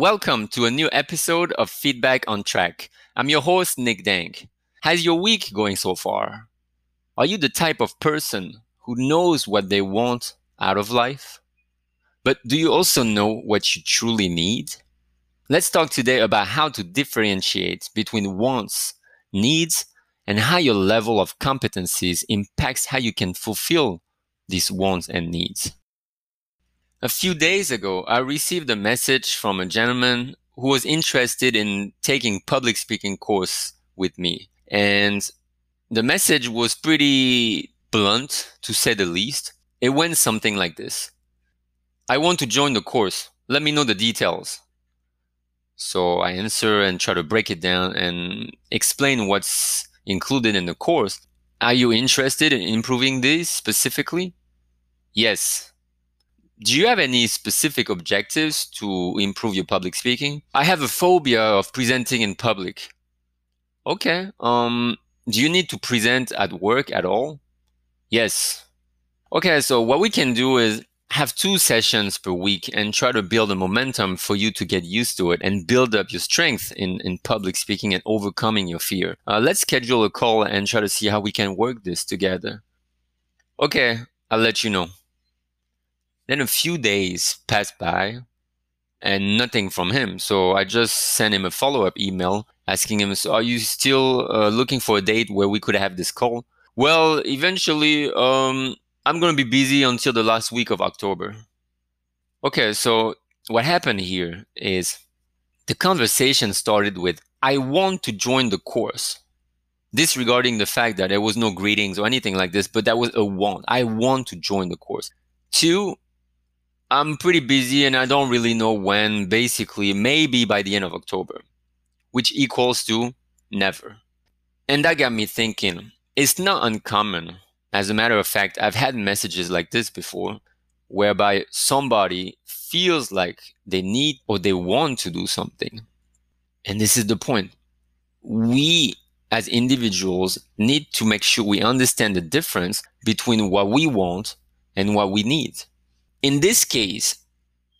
Welcome to a new episode of Feedback on Track. I'm your host, Nick Dank. How's your week going so far? Are you the type of person who knows what they want out of life? But do you also know what you truly need? Let's talk today about how to differentiate between wants, needs, and how your level of competencies impacts how you can fulfill these wants and needs. A few days ago, I received a message from a gentleman who was interested in taking public speaking course with me. And the message was pretty blunt, to say the least. It went something like this. I want to join the course. Let me know the details. So I answer and try to break it down and explain what's included in the course. Are you interested in improving this specifically? Yes, do you have any specific objectives to improve your public speaking? I have a phobia of presenting in public. Okay. Um, do you need to present at work at all? Yes. Okay. So what we can do is have two sessions per week and try to build a momentum for you to get used to it and build up your strength in, in public speaking and overcoming your fear. Uh, let's schedule a call and try to see how we can work this together. Okay. I'll let you know. Then a few days passed by and nothing from him. So I just sent him a follow up email asking him, so Are you still uh, looking for a date where we could have this call? Well, eventually, um, I'm going to be busy until the last week of October. Okay, so what happened here is the conversation started with, I want to join the course. Disregarding the fact that there was no greetings or anything like this, but that was a want. I want to join the course. Two, I'm pretty busy and I don't really know when, basically, maybe by the end of October, which equals to never. And that got me thinking it's not uncommon. As a matter of fact, I've had messages like this before whereby somebody feels like they need or they want to do something. And this is the point. We as individuals need to make sure we understand the difference between what we want and what we need in this case,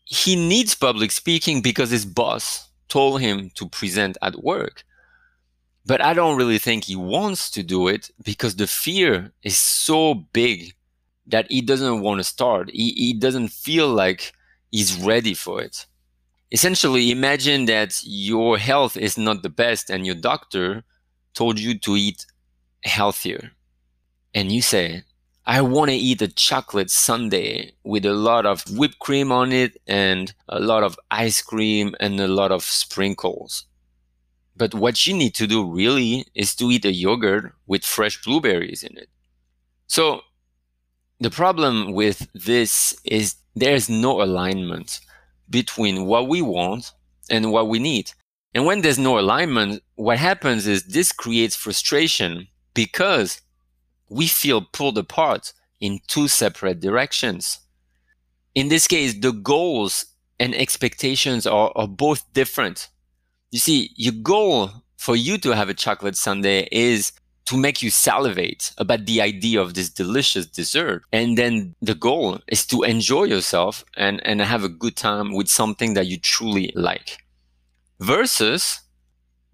he needs public speaking because his boss told him to present at work. But I don't really think he wants to do it because the fear is so big that he doesn't want to start. He, he doesn't feel like he's ready for it. Essentially, imagine that your health is not the best and your doctor told you to eat healthier. And you say, I want to eat a chocolate sundae with a lot of whipped cream on it and a lot of ice cream and a lot of sprinkles. But what you need to do really is to eat a yogurt with fresh blueberries in it. So the problem with this is there's no alignment between what we want and what we need. And when there's no alignment, what happens is this creates frustration because we feel pulled apart in two separate directions. In this case, the goals and expectations are, are both different. You see, your goal for you to have a chocolate sundae is to make you salivate about the idea of this delicious dessert. And then the goal is to enjoy yourself and, and have a good time with something that you truly like. Versus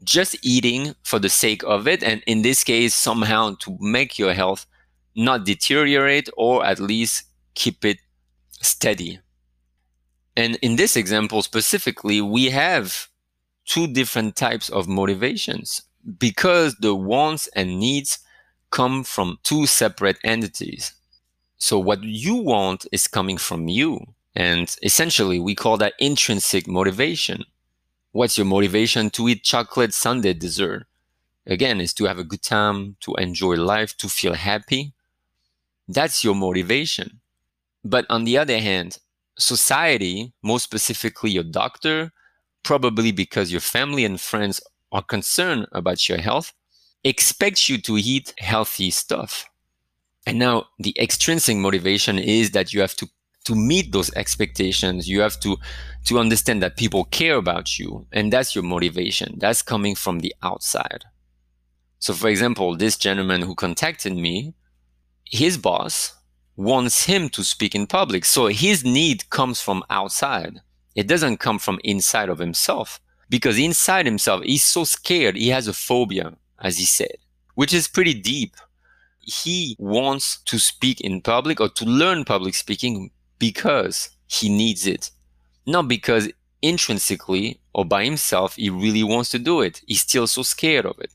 just eating for the sake of it, and in this case, somehow to make your health not deteriorate or at least keep it steady. And in this example specifically, we have two different types of motivations because the wants and needs come from two separate entities. So what you want is coming from you. And essentially, we call that intrinsic motivation. What's your motivation to eat chocolate sundae dessert? Again, is to have a good time, to enjoy life, to feel happy. That's your motivation. But on the other hand, society, more specifically your doctor, probably because your family and friends are concerned about your health, expects you to eat healthy stuff. And now the extrinsic motivation is that you have to to meet those expectations you have to to understand that people care about you and that's your motivation that's coming from the outside so for example this gentleman who contacted me his boss wants him to speak in public so his need comes from outside It doesn't come from inside of himself because inside himself, he's so scared. He has a phobia, as he said, which is pretty deep. He wants to speak in public or to learn public speaking because he needs it, not because intrinsically or by himself he really wants to do it. He's still so scared of it.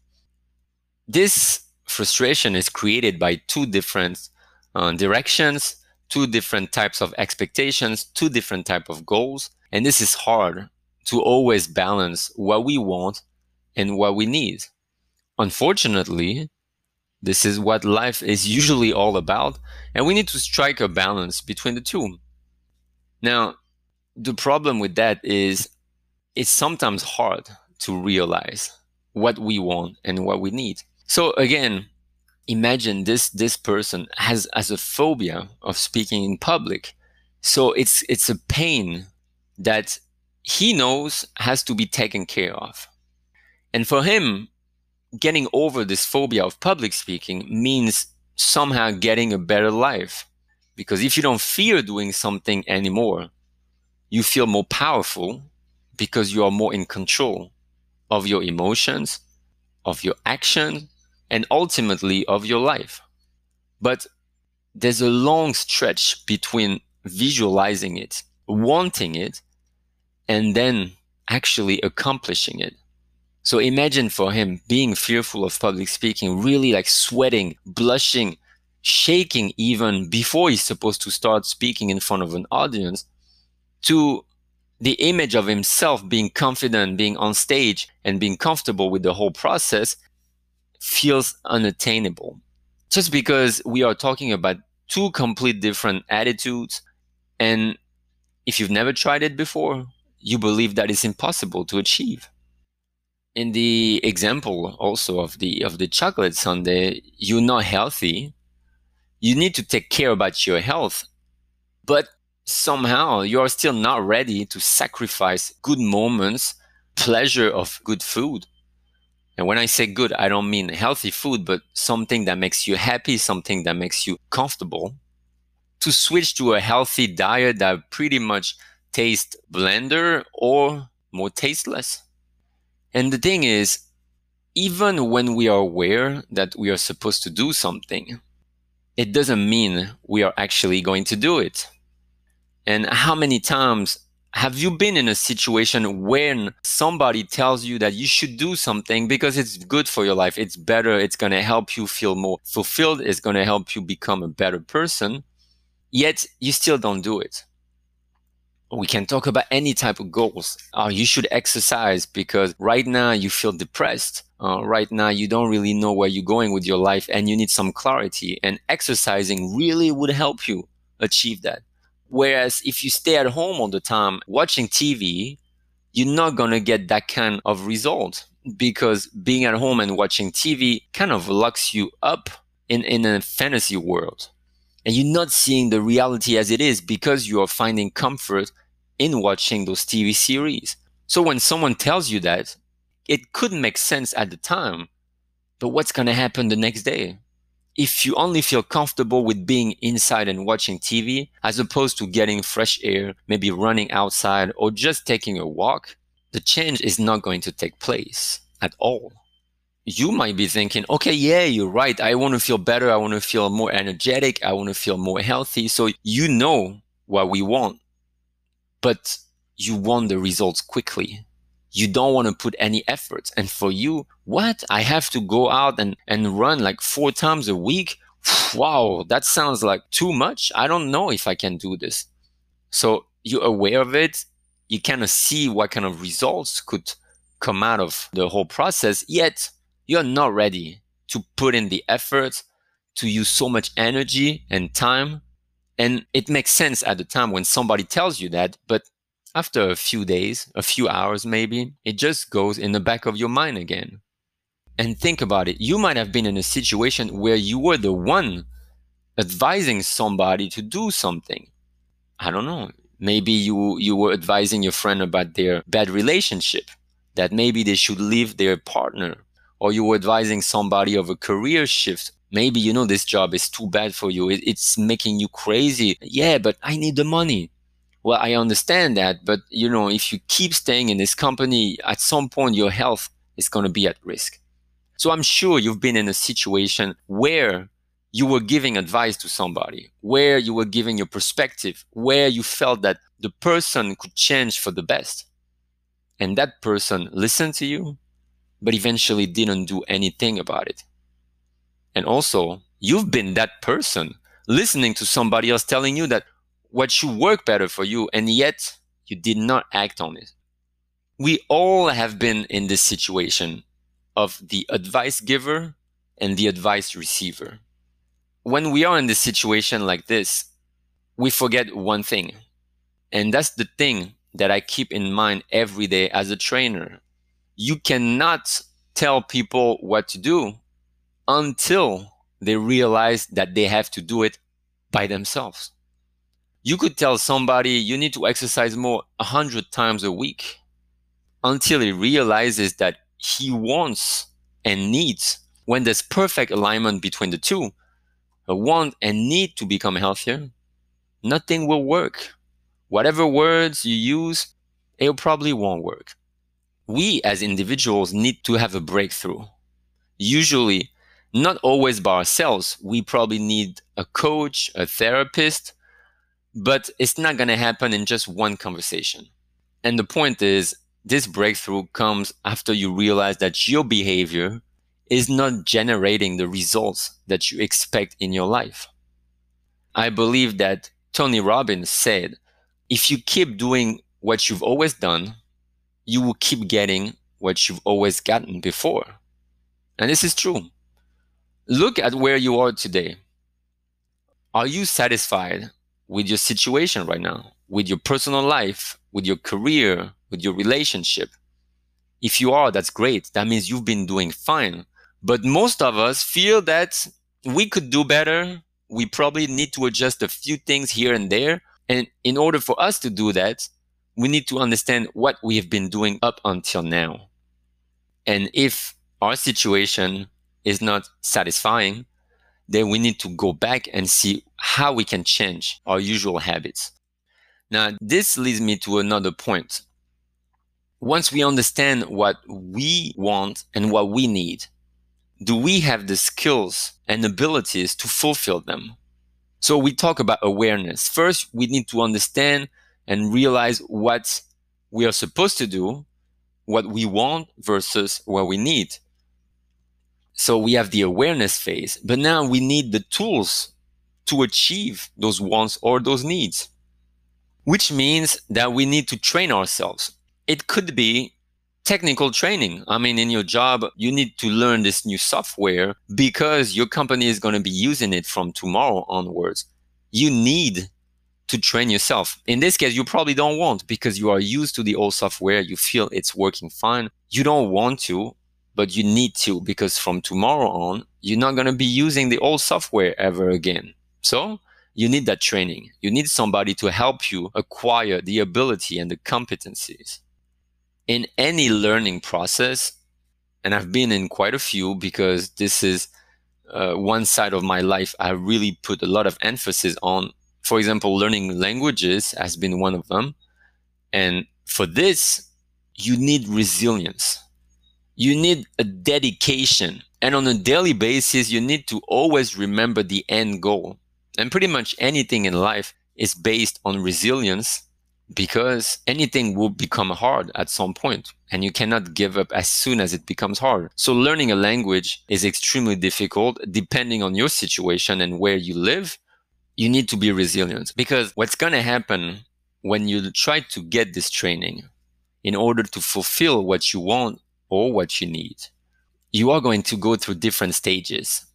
This frustration is created by two different uh, directions, two different types of expectations, two different type of goals, and this is hard to always balance what we want and what we need. Unfortunately, this is what life is usually all about, and we need to strike a balance between the two. Now, the problem with that is it's sometimes hard to realize what we want and what we need. So again, imagine this this person has as a phobia of speaking in public. So it's it's a pain that he knows has to be taken care of. And for him, getting over this phobia of public speaking means somehow getting a better life. Because if you don't fear doing something anymore, you feel more powerful because you are more in control of your emotions, of your actions, and ultimately of your life. But there's a long stretch between visualizing it, wanting it, and then actually accomplishing it. So imagine for him being fearful of public speaking, really like sweating, blushing, shaking even before he's supposed to start speaking in front of an audience to the image of himself being confident, being on stage and being comfortable with the whole process feels unattainable. Just because we are talking about two complete different attitudes. And if you've never tried it before, you believe that it's impossible to achieve. In the example also of the of the chocolate sundae, you're not healthy. You need to take care about your health, but somehow you are still not ready to sacrifice good moments, pleasure of good food. And when I say good, I don't mean healthy food, but something that makes you happy, something that makes you comfortable. To switch to a healthy diet that pretty much tastes blender or more tasteless. And the thing is, even when we are aware that we are supposed to do something, it doesn't mean we are actually going to do it. And how many times have you been in a situation when somebody tells you that you should do something because it's good for your life, it's better, it's going to help you feel more fulfilled, it's going to help you become a better person, yet you still don't do it? We can talk about any type of goals. Uh, you should exercise because right now you feel depressed. Uh, right now you don't really know where you're going with your life and you need some clarity and exercising really would help you achieve that Whereas if you stay at home all the time watching TV, you're not going to get that kind of result because being at home and watching TV kind of locks you up in, in a fantasy world. And you're not seeing the reality as it is because you are finding comfort in watching those TV series. So when someone tells you that, it could make sense at the time, but what's going to happen the next day? if you only feel comfortable with being inside and watching TV, as opposed to getting fresh air, maybe running outside or just taking a walk, the change is not going to take place at all. You might be thinking, okay, yeah, you're right. I want to feel better. I want to feel more energetic. I want to feel more healthy. So you know what we want, but you want the results quickly you don't want to put any effort. And for you, what? I have to go out and, and run like four times a week. Wow, that sounds like too much. I don't know if I can do this. So you're aware of it. You kind of see what kind of results could come out of the whole process, yet you're not ready to put in the effort to use so much energy and time. And it makes sense at the time when somebody tells you that, but after a few days, a few hours maybe, it just goes in the back of your mind again. And think about it. You might have been in a situation where you were the one advising somebody to do something. I don't know. Maybe you, you were advising your friend about their bad relationship, that maybe they should leave their partner. Or you were advising somebody of a career shift. Maybe you know this job is too bad for you. It, it's making you crazy. Yeah, but I need the money well, I understand that, but you know, if you keep staying in this company, at some point your health is going to be at risk. So I'm sure you've been in a situation where you were giving advice to somebody, where you were giving your perspective, where you felt that the person could change for the best. And that person listened to you, but eventually didn't do anything about it. And also, you've been that person listening to somebody else telling you that what should work better for you, and yet you did not act on it. We all have been in this situation of the advice giver and the advice receiver. When we are in this situation like this, we forget one thing. And that's the thing that I keep in mind every day as a trainer. You cannot tell people what to do until they realize that they have to do it by themselves. You could tell somebody you need to exercise more a hundred times a week until he realizes that he wants and needs when there's perfect alignment between the two, a want and need to become healthier, nothing will work. Whatever words you use, it probably won't work. We as individuals need to have a breakthrough. Usually, not always by ourselves. We probably need a coach, a therapist, but it's not going to happen in just one conversation. And the point is, this breakthrough comes after you realize that your behavior is not generating the results that you expect in your life. I believe that Tony Robbins said, if you keep doing what you've always done, you will keep getting what you've always gotten before. And this is true. Look at where you are today. Are you satisfied with your situation right now, with your personal life, with your career, with your relationship? If you are, that's great. That means you've been doing fine. But most of us feel that we could do better. We probably need to adjust a few things here and there. And in order for us to do that, we need to understand what we have been doing up until now. And if our situation is not satisfying, then we need to go back and see how we can change our usual habits. Now, this leads me to another point. Once we understand what we want and what we need, do we have the skills and abilities to fulfill them? So we talk about awareness. First, we need to understand and realize what we are supposed to do, what we want versus what we need. So we have the awareness phase, but now we need the tools to achieve those wants or those needs, which means that we need to train ourselves. It could be technical training. I mean, in your job, you need to learn this new software because your company is going to be using it from tomorrow onwards. You need to train yourself. In this case, you probably don't want because you are used to the old software. You feel it's working fine. You don't want to but you need to because from tomorrow on, you're not going to be using the old software ever again. So you need that training. You need somebody to help you acquire the ability and the competencies. In any learning process, and I've been in quite a few because this is uh, one side of my life I really put a lot of emphasis on. For example, learning languages has been one of them. And for this, you need resilience you need a dedication. And on a daily basis, you need to always remember the end goal. And pretty much anything in life is based on resilience because anything will become hard at some point and you cannot give up as soon as it becomes hard. So learning a language is extremely difficult depending on your situation and where you live. You need to be resilient because what's going to happen when you try to get this training in order to fulfill what you want or what you need, you are going to go through different stages.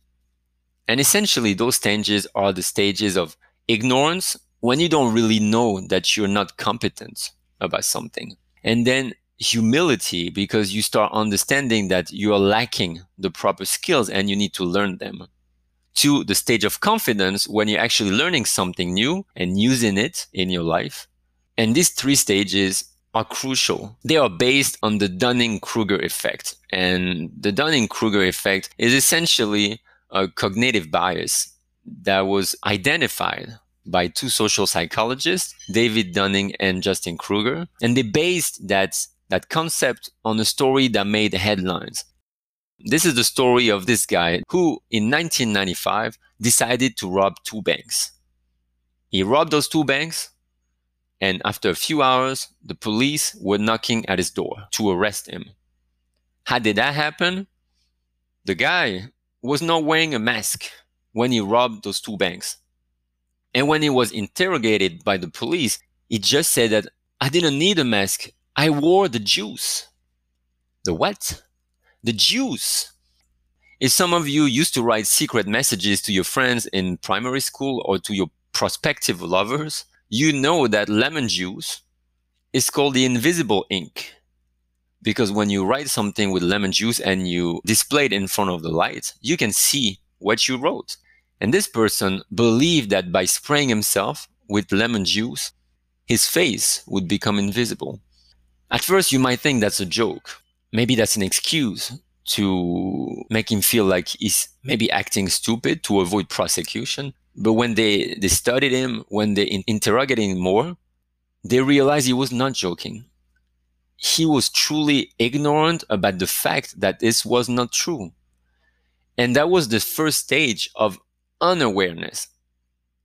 And essentially, those stages are the stages of ignorance when you don't really know that you're not competent about something. And then humility because you start understanding that you are lacking the proper skills and you need to learn them. To the stage of confidence when you're actually learning something new and using it in your life. And these three stages are crucial. They are based on the Dunning-Kruger effect. And the Dunning-Kruger effect is essentially a cognitive bias that was identified by two social psychologists, David Dunning and Justin Kruger, and they based that that concept on a story that made headlines. This is the story of this guy who in 1995 decided to rob two banks. He robbed those two banks and after a few hours, the police were knocking at his door to arrest him. How did that happen? The guy was not wearing a mask when he robbed those two banks. And when he was interrogated by the police, he just said that I didn't need a mask. I wore the juice. The what? The juice. If some of you used to write secret messages to your friends in primary school or to your prospective lovers, you know that lemon juice is called the invisible ink. Because when you write something with lemon juice and you display it in front of the light, you can see what you wrote. And this person believed that by spraying himself with lemon juice, his face would become invisible. At first, you might think that's a joke. Maybe that's an excuse to make him feel like he's maybe acting stupid to avoid prosecution. But when they, they studied him, when they in- interrogated him more, they realized he was not joking. He was truly ignorant about the fact that this was not true. And that was the first stage of unawareness.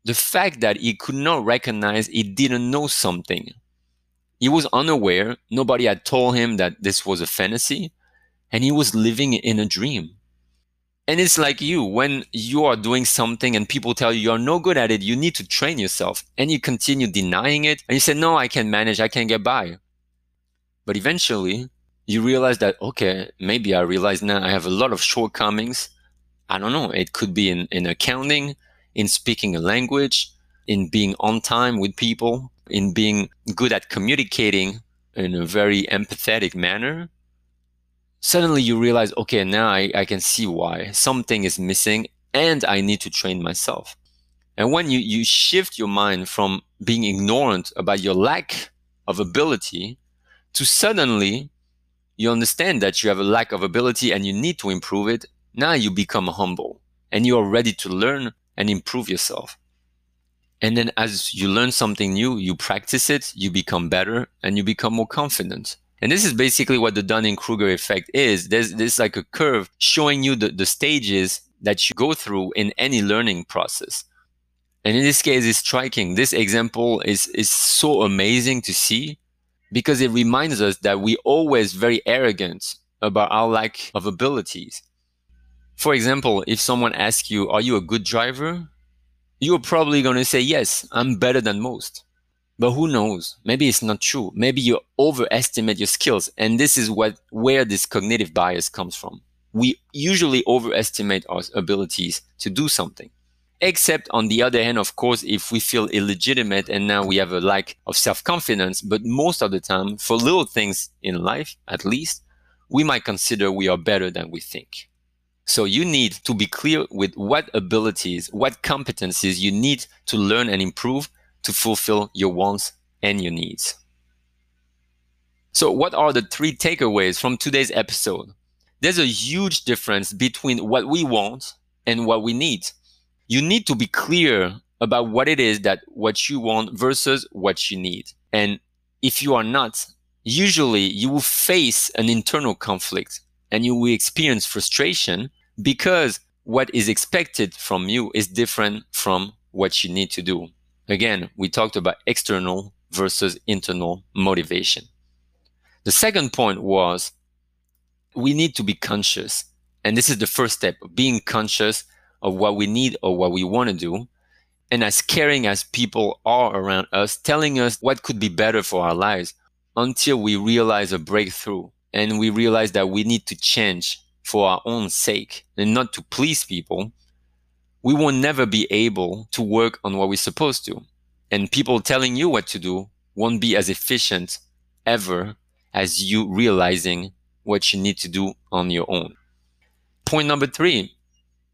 The fact that he could not recognize he didn't know something. He was unaware. Nobody had told him that this was a fantasy and he was living in a dream. And it's like you, when you are doing something and people tell you you're no good at it, you need to train yourself and you continue denying it. And you say, no, I can manage, I can get by. But eventually you realize that, okay, maybe I realize now I have a lot of shortcomings. I don't know. It could be in, in accounting, in speaking a language, in being on time with people, in being good at communicating in a very empathetic manner suddenly you realize, okay, now I, I can see why something is missing and I need to train myself. And when you, you shift your mind from being ignorant about your lack of ability to suddenly you understand that you have a lack of ability and you need to improve it, now you become humble and you are ready to learn and improve yourself. And then as you learn something new, you practice it, you become better and you become more confident. And this is basically what the Dunning-Kruger effect is. There's, there's like a curve showing you the, the stages that you go through in any learning process. And in this case, it's striking. This example is, is so amazing to see because it reminds us that we always very arrogant about our lack of abilities. For example, if someone asks you, are you a good driver? You're probably going to say, yes, I'm better than most. But who knows? Maybe it's not true. Maybe you overestimate your skills. And this is what, where this cognitive bias comes from. We usually overestimate our abilities to do something. Except on the other hand, of course, if we feel illegitimate and now we have a lack of self-confidence, but most of the time, for little things in life, at least, we might consider we are better than we think. So you need to be clear with what abilities, what competencies you need to learn and improve to fulfill your wants and your needs. So, what are the three takeaways from today's episode? There's a huge difference between what we want and what we need. You need to be clear about what it is that what you want versus what you need. And if you are not, usually you will face an internal conflict and you will experience frustration because what is expected from you is different from what you need to do. Again, we talked about external versus internal motivation. The second point was we need to be conscious. And this is the first step being conscious of what we need or what we want to do. And as caring as people are around us, telling us what could be better for our lives until we realize a breakthrough and we realize that we need to change for our own sake and not to please people, we will never be able to work on what we're supposed to. And people telling you what to do won't be as efficient ever as you realizing what you need to do on your own. Point number three,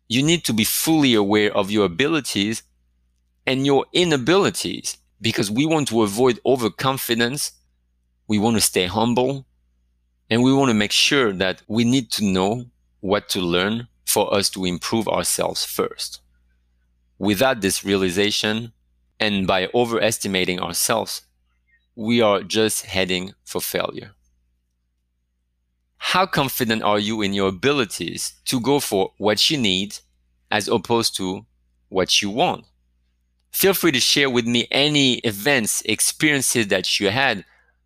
you need to be fully aware of your abilities and your inabilities because we want to avoid overconfidence. We want to stay humble and we want to make sure that we need to know what to learn for us to improve ourselves first. Without this realization, And by overestimating ourselves, we are just heading for failure. How confident are you in your abilities to go for what you need as opposed to what you want? Feel free to share with me any events, experiences that you had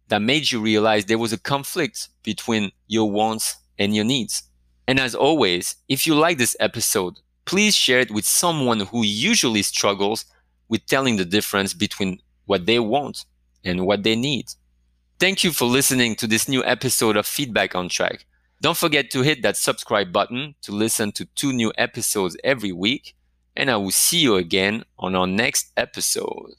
that made you realize there was a conflict between your wants and your needs. And as always, if you like this episode, please share it with someone who usually struggles with telling the difference between what they want and what they need. Thank you for listening to this new episode of Feedback on Track. Don't forget to hit that subscribe button to listen to two new episodes every week, and I will see you again on our next episode.